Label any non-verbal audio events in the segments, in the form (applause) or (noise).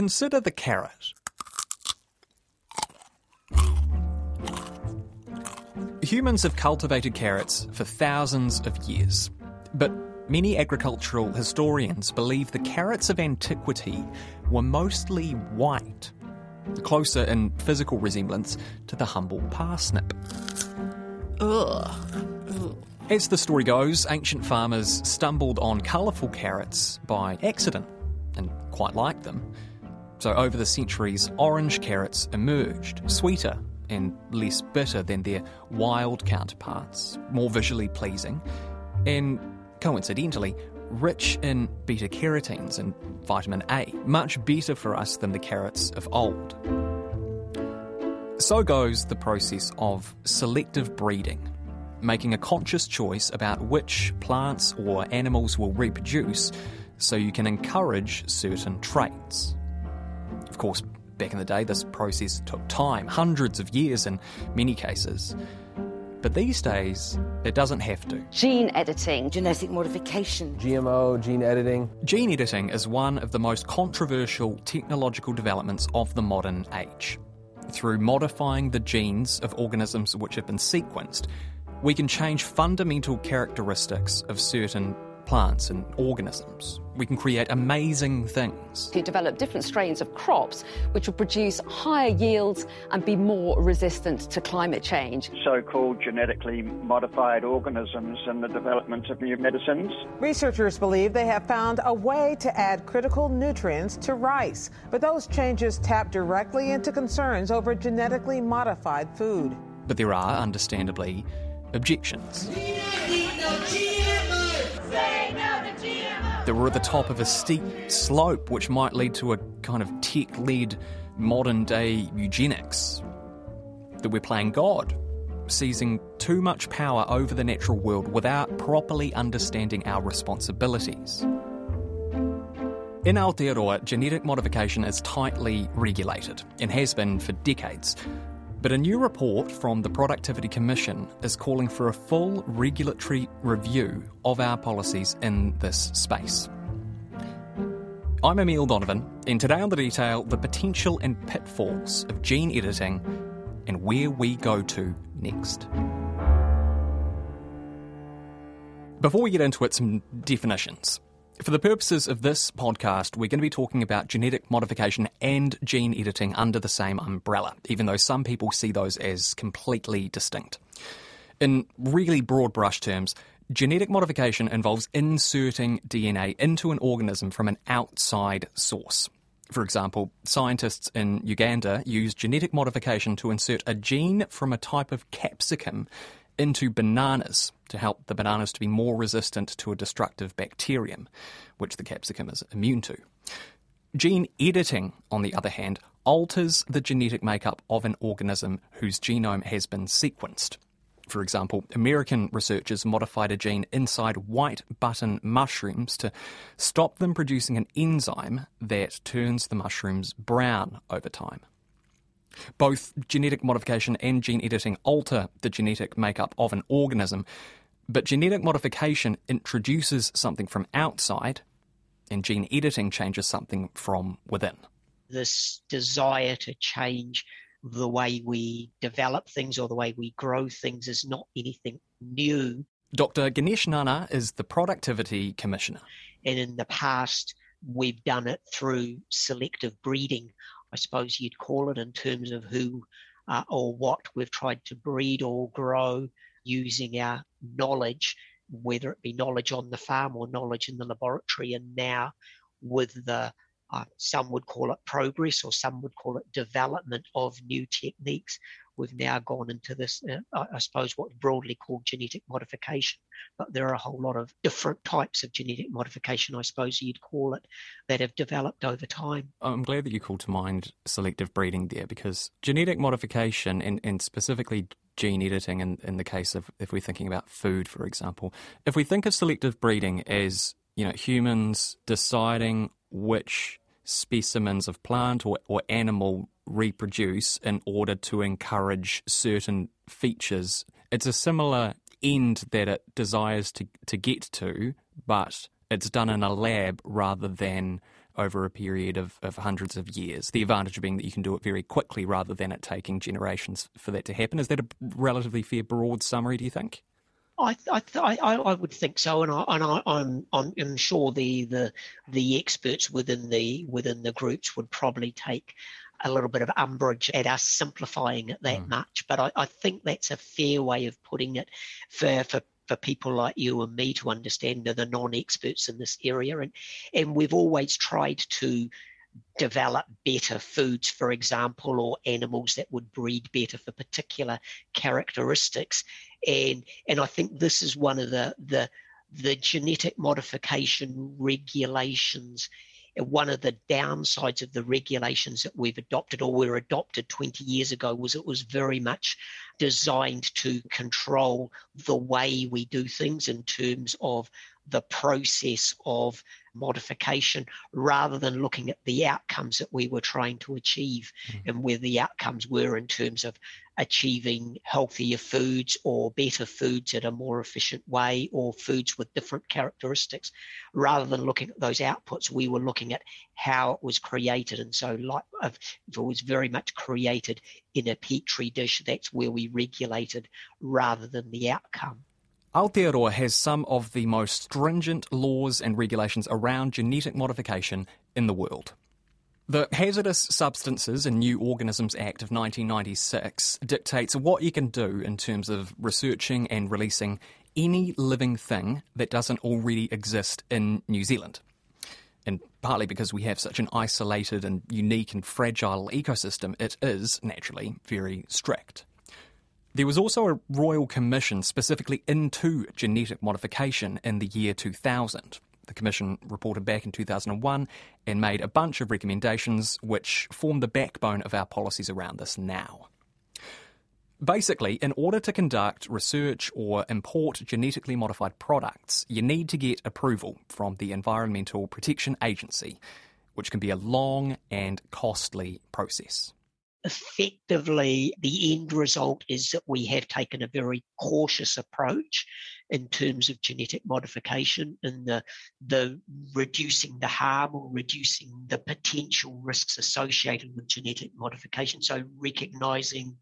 consider the carrot. Humans have cultivated carrots for thousands of years, but many agricultural historians believe the carrots of antiquity were mostly white, closer in physical resemblance to the humble parsnip. Ugh. As the story goes, ancient farmers stumbled on colourful carrots by accident and quite liked them. So, over the centuries, orange carrots emerged, sweeter and less bitter than their wild counterparts, more visually pleasing, and coincidentally, rich in beta carotenes and vitamin A, much better for us than the carrots of old. So goes the process of selective breeding, making a conscious choice about which plants or animals will reproduce so you can encourage certain traits. Of course, back in the day, this process took time, hundreds of years in many cases. But these days, it doesn't have to. Gene editing, genetic modification. GMO, gene editing. Gene editing is one of the most controversial technological developments of the modern age. Through modifying the genes of organisms which have been sequenced, we can change fundamental characteristics of certain plants and organisms. We can create amazing things. To develop different strains of crops which will produce higher yields and be more resistant to climate change. So called genetically modified organisms and the development of new medicines. Researchers believe they have found a way to add critical nutrients to rice, but those changes tap directly into concerns over genetically modified food. But there are, understandably, objections. That we're at the top of a steep slope which might lead to a kind of tech led modern day eugenics. That we're playing God, seizing too much power over the natural world without properly understanding our responsibilities. In Aotearoa, genetic modification is tightly regulated and has been for decades. But a new report from the Productivity Commission is calling for a full regulatory review of our policies in this space. I'm Emile Donovan, and today on The Detail, the potential and pitfalls of gene editing and where we go to next. Before we get into it, some definitions. For the purposes of this podcast, we're going to be talking about genetic modification and gene editing under the same umbrella, even though some people see those as completely distinct. In really broad brush terms, genetic modification involves inserting DNA into an organism from an outside source. For example, scientists in Uganda use genetic modification to insert a gene from a type of capsicum into bananas to help the bananas to be more resistant to a destructive bacterium, which the capsicum is immune to. Gene editing, on the other hand, alters the genetic makeup of an organism whose genome has been sequenced. For example, American researchers modified a gene inside white button mushrooms to stop them producing an enzyme that turns the mushrooms brown over time. Both genetic modification and gene editing alter the genetic makeup of an organism, but genetic modification introduces something from outside, and gene editing changes something from within. This desire to change the way we develop things or the way we grow things is not anything new. Dr. Ganesh Nana is the Productivity Commissioner. And in the past, we've done it through selective breeding I suppose you'd call it, in terms of who uh, or what we've tried to breed or grow using our knowledge, whether it be knowledge on the farm or knowledge in the laboratory. And now, with the uh, some would call it progress or some would call it development of new techniques we've now gone into this, uh, I suppose, what's broadly called genetic modification. But there are a whole lot of different types of genetic modification, I suppose you'd call it, that have developed over time. I'm glad that you called to mind selective breeding there because genetic modification and, and specifically gene editing in, in the case of if we're thinking about food, for example, if we think of selective breeding as you know humans deciding which specimens of plant or, or animal reproduce in order to encourage certain features. It's a similar end that it desires to, to get to, but it's done in a lab rather than over a period of, of hundreds of years. The advantage being that you can do it very quickly rather than it taking generations for that to happen. Is that a relatively fair, broad summary, do you think? I, I, I, I would think so, and I, and I, I'm, I'm, I'm sure the, the, the experts within the within the groups would probably take a little bit of umbrage at us simplifying it that mm. much. But I, I, think that's a fair way of putting it for, for, for people like you and me to understand the non-experts in this area. And, and we've always tried to develop better foods, for example, or animals that would breed better for particular characteristics. And and I think this is one of the the the genetic modification regulations one of the downsides of the regulations that we've adopted or were adopted 20 years ago was it was very much designed to control the way we do things in terms of the process of modification rather than looking at the outcomes that we were trying to achieve mm. and where the outcomes were in terms of achieving healthier foods or better foods at a more efficient way or foods with different characteristics. Rather than looking at those outputs we were looking at how it was created. And so like if it was very much created in a petri dish. That's where we regulated rather than the outcome Aotearoa has some of the most stringent laws and regulations around genetic modification in the world. The Hazardous Substances and New Organisms Act of 1996 dictates what you can do in terms of researching and releasing any living thing that doesn't already exist in New Zealand. And partly because we have such an isolated and unique and fragile ecosystem, it is naturally very strict. There was also a royal commission specifically into genetic modification in the year 2000. The commission reported back in 2001 and made a bunch of recommendations which form the backbone of our policies around this now. Basically, in order to conduct research or import genetically modified products, you need to get approval from the Environmental Protection Agency, which can be a long and costly process effectively the end result is that we have taken a very cautious approach in terms of genetic modification and the the reducing the harm or reducing the potential risks associated with genetic modification. So recognizing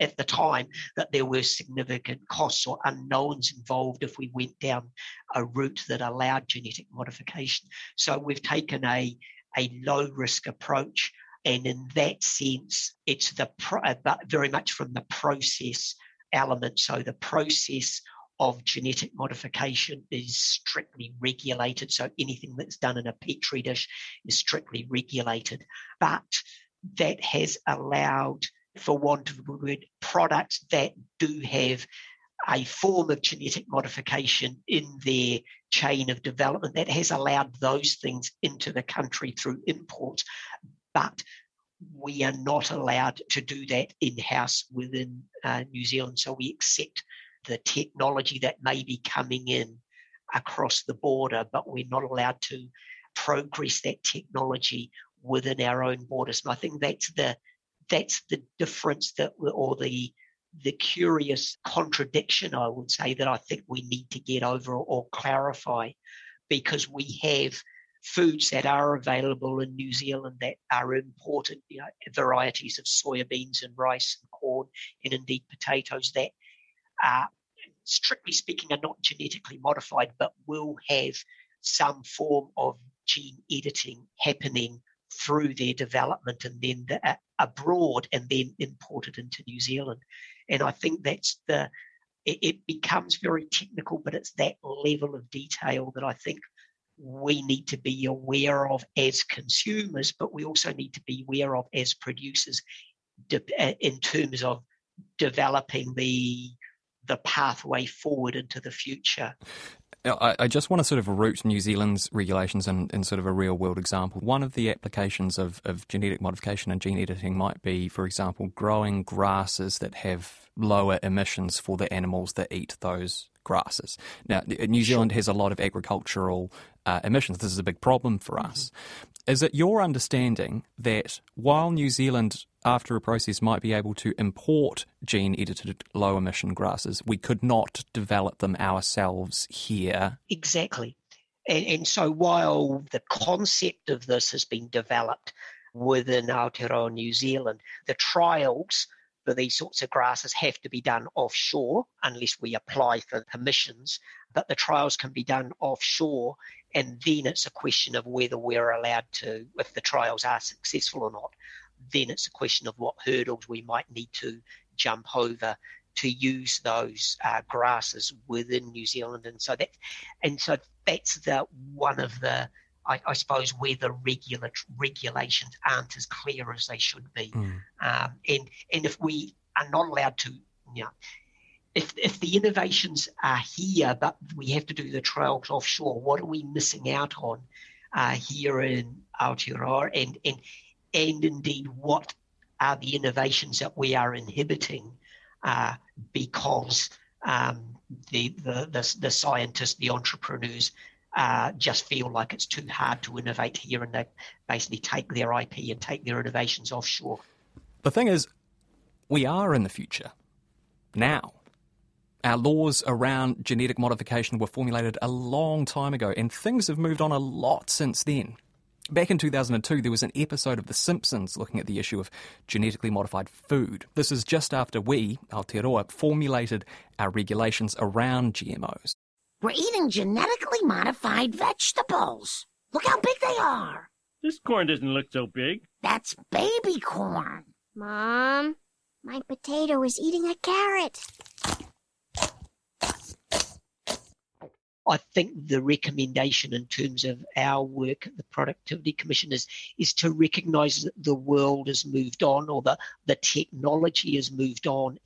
at the time that there were significant costs or unknowns involved if we went down a route that allowed genetic modification. So we've taken a a low risk approach and in that sense, it's the pro- uh, very much from the process element. So the process of genetic modification is strictly regulated. So anything that's done in a petri dish is strictly regulated. But that has allowed, for want of a word, products that do have a form of genetic modification in their chain of development that has allowed those things into the country through imports but we are not allowed to do that in house within uh, New Zealand. So we accept the technology that may be coming in across the border, but we're not allowed to progress that technology within our own borders. And I think that's the that's the difference that or the the curious contradiction I would say that I think we need to get over or, or clarify because we have foods that are available in New Zealand that are imported, you know, varieties of soybeans and rice and corn and indeed potatoes that are, strictly speaking, are not genetically modified but will have some form of gene editing happening through their development and then the, uh, abroad and then imported into New Zealand. And I think that's the it becomes very technical, but it's that level of detail that I think we need to be aware of as consumers, but we also need to be aware of as producers uh, in terms of developing the the pathway forward into the future. I, just want to sort of root New Zealand's regulations in, in sort of a real world example. One of the applications of, of genetic modification and gene editing might be, for example, growing grasses that have lower emissions for the animals that eat those grasses. Now, New Zealand has a lot of agricultural uh, emissions. This is a big problem for mm-hmm. Is it your understanding that while New Zealand, after a process, might be able to import gene edited low emission grasses, we could not develop them ourselves here? Exactly. And, and so while the concept of this has been developed within Aotearoa New Zealand, the trials for these sorts of grasses have to be done offshore unless we apply for permissions. But the trials can be done offshore, and then it's a question of whether we're allowed to, if the trials are successful or not, then it's a question of what hurdles we might need to jump over to use those uh, grasses within New Zealand, and so that, and so that's the one of the, I, I suppose, where the regula- regulations aren't as clear as they should be, mm. um, and and if we are not allowed to, you know, if if the innovations are here, but we have to do the trials offshore, what are we missing out on uh, here in Aotearoa, and and and indeed what are the innovations that we are inhibiting uh, because um, the, the, the, the, scientists, the entrepreneurs, uh, just feel like it's too hard to innovate here and they basically take their IP and take their innovations offshore. The thing is, we are in the future now. Our laws around genetic modification were formulated a long time ago, and things have moved on a lot since then. Back in 2002, there was an episode of The Simpsons looking at the issue of genetically modified food. This is just after we, Aotearoa, formulated our regulations around GMOs. We're eating genetically modified vegetables. Look how big they are. This corn doesn't look so big. That's baby corn. Mom, my potato is eating a carrot. I think the recommendation in terms of our work at the Productivity Commission is, is to recognise that the world has moved on or the, the technology has moved on.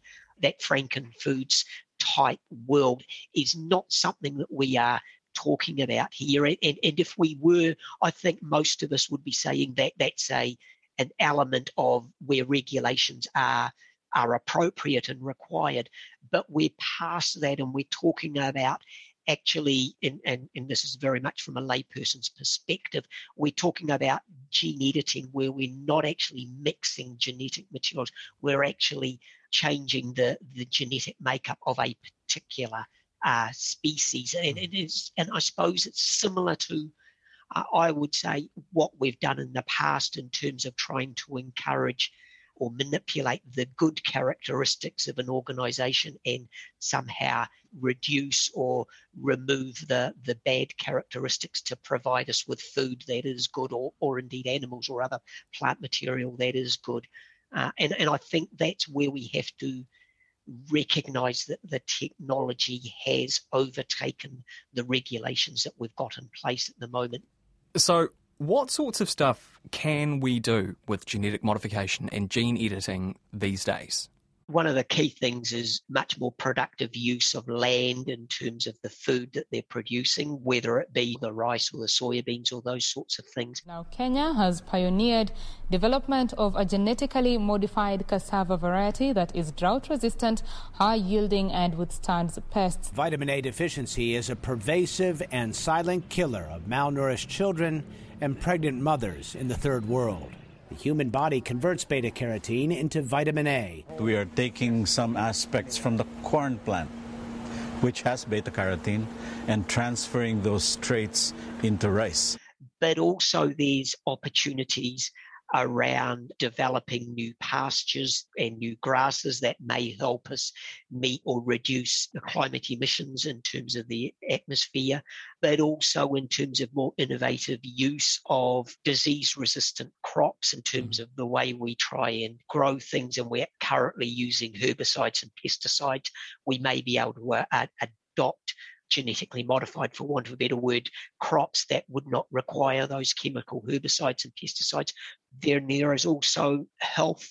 That Frankenfoods type world is not something that we are talking about here. And, and if we were, I think most of us would be saying that that's a an element of where regulations are are appropriate and required. But we're past that and we're talking about actually, and, and, and this is very much from a layperson's perspective, we're talking about gene editing where we're not actually mixing genetic materials, we're actually changing the, the genetic makeup of a particular uh, species. And it is, and I suppose it's similar to, uh, I would say, what we've done in the past in terms of trying to encourage or manipulate the good characteristics of an organization and somehow reduce or remove the, the bad characteristics to provide us with food that is good or, or indeed animals or other plant material that is good. Uh, and, and I think that's where we have to recognize that the technology has overtaken the regulations that we've got in place at the moment. So, what sorts of stuff can we do with genetic modification and gene editing these days? One of the key things is much more productive use of land in terms of the food that they're producing, whether it be the rice or the soybeans or those sorts of things. Now, Kenya has pioneered development of a genetically modified cassava variety that is drought resistant, high yielding, and withstands pests. Vitamin A deficiency is a pervasive and silent killer of malnourished children and pregnant mothers in the third world. The human body converts beta carotene into vitamin A. We are taking some aspects from the corn plant, which has beta carotene, and transferring those traits into rice. But also, these opportunities around developing new pastures and new grasses that may help us meet or reduce the climate emissions in terms of the atmosphere, but also in terms of more innovative use of disease resistant crops in terms mm. of the way we try and grow things. And we're currently using herbicides and pesticides. We may be able to uh, adopt genetically modified, for want of a better word, crops that would not require those chemical herbicides and pesticides. Then there is also health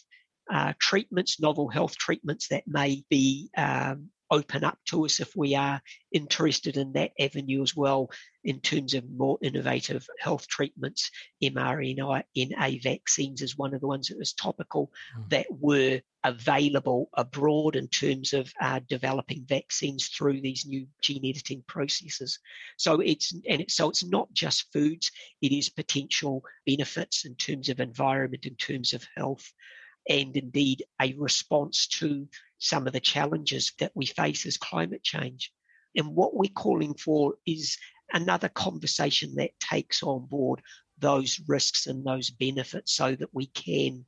uh, treatments, novel health treatments that may be um, open up to us if we are interested in that avenue as well in terms of more innovative health treatments. mRNA vaccines is one of the ones that was topical mm. that were available abroad in terms of uh, developing vaccines through these new gene editing processes. So it's and it, so it's not just foods; it is potential benefits in terms of environment, in terms of health, and indeed a response to some of the challenges that we face as climate change. And what we're calling for is another conversation that takes on board those risks and those benefits so that we can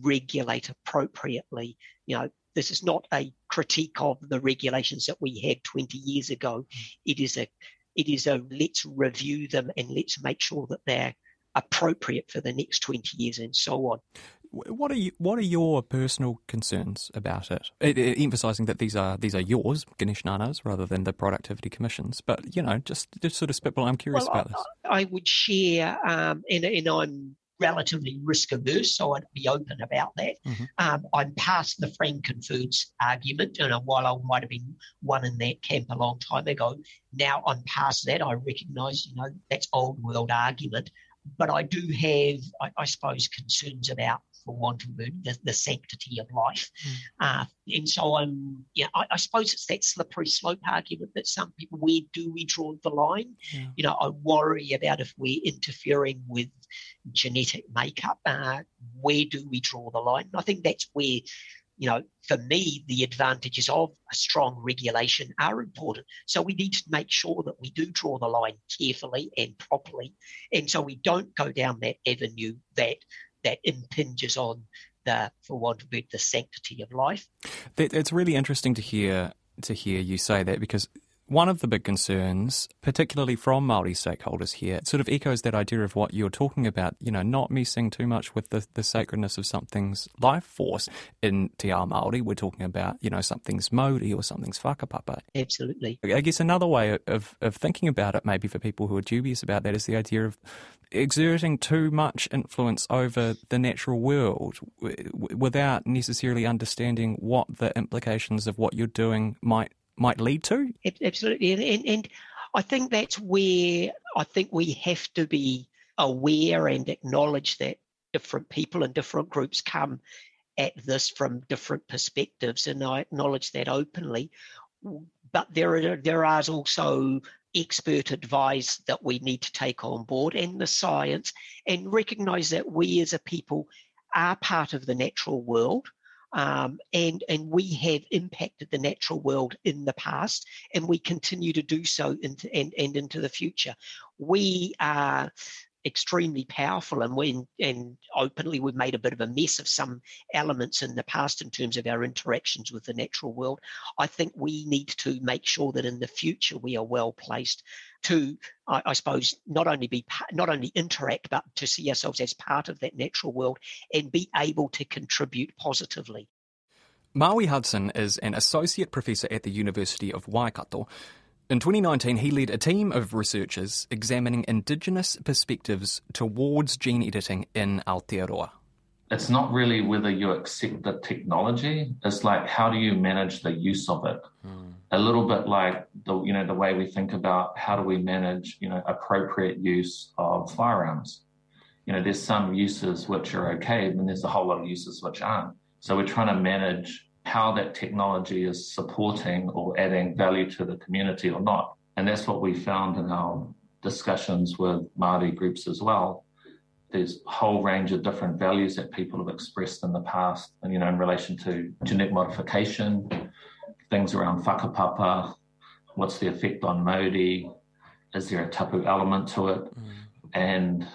regulate appropriately. You know, this is not a critique of the regulations that we had 20 years ago. Mm. It is a it is a let's review them and let's make sure that they're appropriate for the next 20 years and so on. What are you, what are your personal concerns about it? it, it emphasising that these are these are yours, Ganesh Nana's, rather than the Productivity Commission's. But you know, just just sort of spitball. I'm curious well, about this. I, I would share, um, and, and I'm relatively risk averse, so I'd be open about that. Mm-hmm. Um, I'm past the Frankenfoods argument, and while I might have been one in that camp a long time ago, now I'm past that. I recognise, you know, that's old world argument, but I do have, I, I suppose, concerns about for want of word, the, the sanctity of life. Mm. Uh, and so I'm, yeah, I, I, suppose it's that slippery slope argument that some people, where do we draw the line? Yeah. You know, I worry about if we're interfering with genetic makeup, uh, where do we draw the line? And I think that's where you know, for me, the advantages of a strong regulation are important. So we need to make sure that we do draw the line carefully and properly. And so we don't go down that avenue that that impinges on the, for want of a the sanctity of life. It's really interesting to hear to hear you say that because one of the big concerns, particularly from Maori stakeholders here, sort of echoes that idea of what you're talking about. You know, not messing too much with the, the sacredness of something's life force. In Te Ao Maori, we're talking about you know something's mauri or something's whakapapa. Absolutely. I guess another way of of thinking about it, maybe for people who are dubious about that, is the idea of exerting too much influence over the natural world without necessarily understanding what the implications of what you're doing might might lead to. Absolutely, and, and, and I think that's where I think we have to be aware and acknowledge that different people and different groups come at this from different perspectives, and I acknowledge that openly. But there are there are also expert advice that we need to take on board, and the science, and recognise that we as a people are part of the natural world. Um, and and we have impacted the natural world in the past, and we continue to do so into and, and into the future. We are extremely powerful and when and openly we've made a bit of a mess of some elements in the past in terms of our interactions with the natural world. I think we need to make sure that in the future we are well placed to I, I, suppose not only be not only interact but to see ourselves as part of that natural world and be able to contribute positively. Maui Hudson is an associate professor at the University of Waikato in 2019, he led a team of researchers examining Indigenous perspectives towards gene editing in Aotearoa. It's not really whether you accept the technology, it's like how do you manage the use of it? Mm. A little bit like the you know the way we think about how do we manage you know appropriate use of firearms. You know, there's some uses which are okay, and there's a whole lot of uses which aren't. So we're trying to manage how that technology is supporting or adding value to the community or not. And that's what we found in our discussions with Māori groups as well. There's a whole range of different values that people have expressed in the past, and you know, in relation to genetic modification, things around whakapapa, what's the effect on Maori, is there a tapu element to it? Mm. And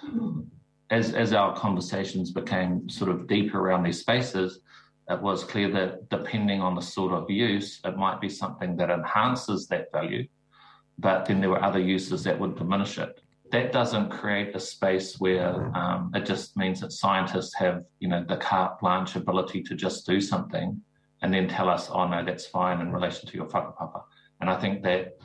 as as our conversations became sort of deeper around these spaces, it was clear that depending on the sort of use, it might be something that enhances that value, but then there were other uses that would diminish it. That doesn't create a space where um, it just means that scientists have, you know, the carte blanche ability to just do something and then tell us, oh no, that's fine in relation to your whakapapa. And I think that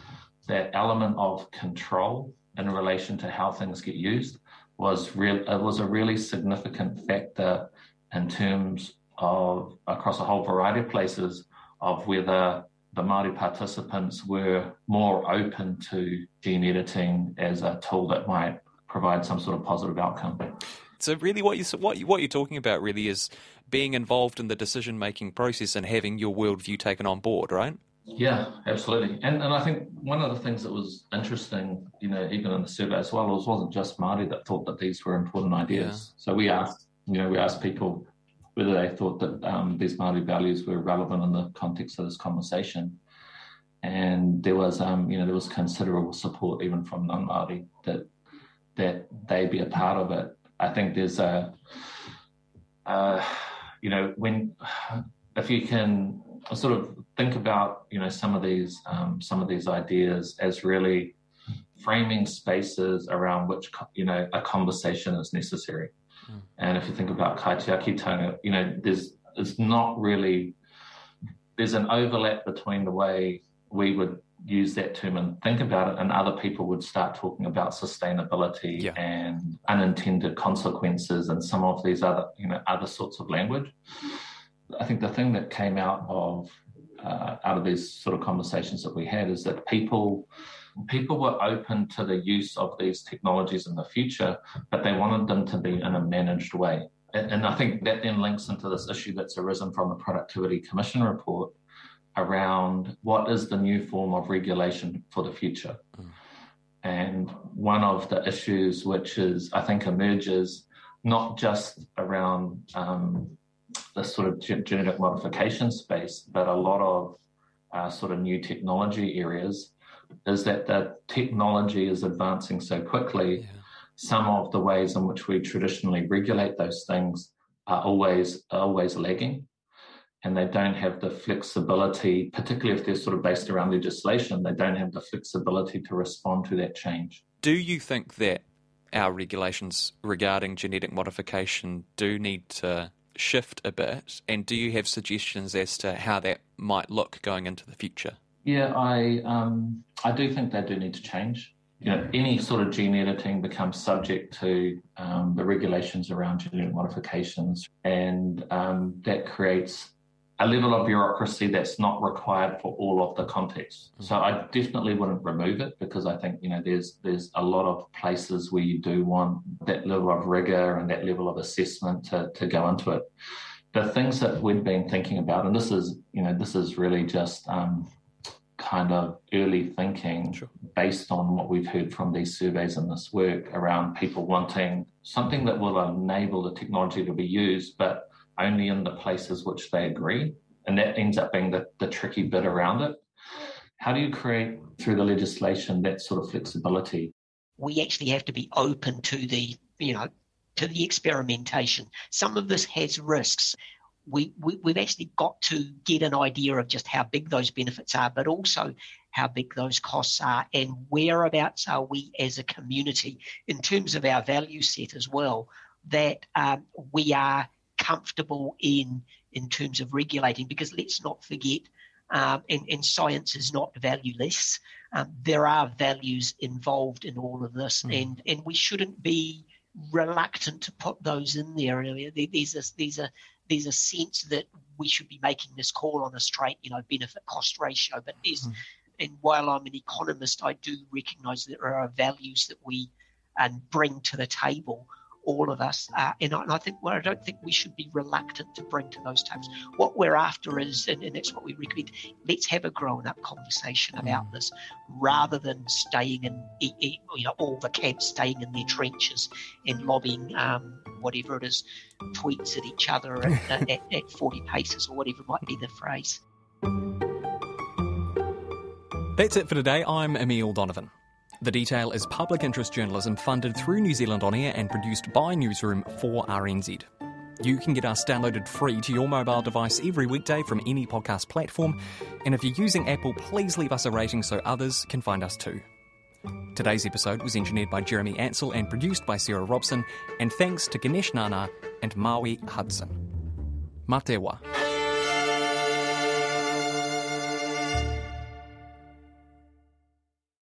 that element of control in relation to how things get used was real. It was a really significant factor in terms of across a whole variety of places of whether the Māori participants were more open to gene editing as a tool that might provide some sort of positive outcome. So really what you what you, what you're talking about really is being involved in the decision making process and having your worldview taken on board, right? Yeah, absolutely. And and I think one of the things that was interesting, you know, even in the survey as well, was wasn't just Māori that thought that these were important ideas. Yeah. So we asked, you know, we asked people whether they thought that um, these Māori values were relevant in the context of this conversation. and there was um, you know there was considerable support even from non-Maori that that they be a part of it. I think there's a uh, you know when if you can sort of think about you know some of these um, some of these ideas as really framing spaces around which you know a conversation is necessary. Mm. And if you think about kaitiakitanga, you know there's it's not really there's an overlap between the way we would use that term and think about it, and other people would start talking about sustainability yeah. and unintended consequences and some of these other, you know, other sorts of language. I think the thing that came out of uh, out of these sort of conversations that we had is that people people were open to the use of these technologies in the future, but they wanted them to be in a managed way. And, and I think that then links into this issue that's arisen from the Productivity Commission report, around what is the new form of regulation for the future. Mm. And one of the issues which is, I think, emerges not just around um, the sort of genetic modification space, but a lot of uh, sort of new technology areas, is that the technology is advancing so quickly. Yeah. Some of the ways in which we traditionally regulate those things are always always lagging and they don't have the flexibility, particularly if they're sort of based around legislation, they don't have the flexibility to respond to that change. Do you think that our regulations regarding genetic modification do need to shift a bit? And do you have suggestions as to how that might look going into the future? Yeah, I um, I do think they do need to change. You know, any sort of gene editing becomes subject to um, the regulations around genetic modifications, and um, that creates a level of bureaucracy that's not required for all of the contexts. Mm-hmm. So I definitely wouldn't remove it because I think you know there's there's a lot of places where you do want that level of rigor and that level of assessment to to go into it. The things that we've been thinking about, and this is you know this is really just um, kind of early thinking sure. based on what we've heard from these surveys and this work around people wanting something that will enable the technology to be used, but only in the places which they agree. And that ends up being the, the tricky bit around it. How do you create through the legislation that sort of flexibility? We actually have to be open to the, you know, to the experimentation. Some of this has risks. We, we, we've actually got to get an idea of just how big those benefits are, but also how big those costs are and whereabouts are we as a community in terms of our value set as well, that um, we are comfortable in in terms of regulating because let's not forget um, and, and, science is not valueless. Um, there are values involved in all of this, mm. and and we shouldn't be reluctant to put those in there. There's a there's a there's a sense that we should be making this call on a straight, you know, benefit cost ratio. But there's, mm. and while I'm an economist, I do recognise that there are values that we and bring to the table all of us. Uh, and, I, and, I, think well, I don't think we should be reluctant to bring to those times. What we're after is, and, and that's what we recommend, let's have a grown up conversation about mm. this rather than staying in, you know, all the camps staying in their trenches and lobbying um, whatever it is, tweets at each other at, (laughs) at, at 40 paces or whatever might be the phrase. That's it for today. I'm Emile Donovan. The Detail is public interest journalism funded through New Zealand On Air and produced by Newsroom for RNZ. You can get us downloaded free to your mobile device every weekday from any podcast platform. And if you're using Apple, please leave us a rating so others can find us too. Today's episode was engineered by Jeremy Ansell and produced by Sarah Robson. And thanks to Ganesh Nana and Maui Hudson. Matewa.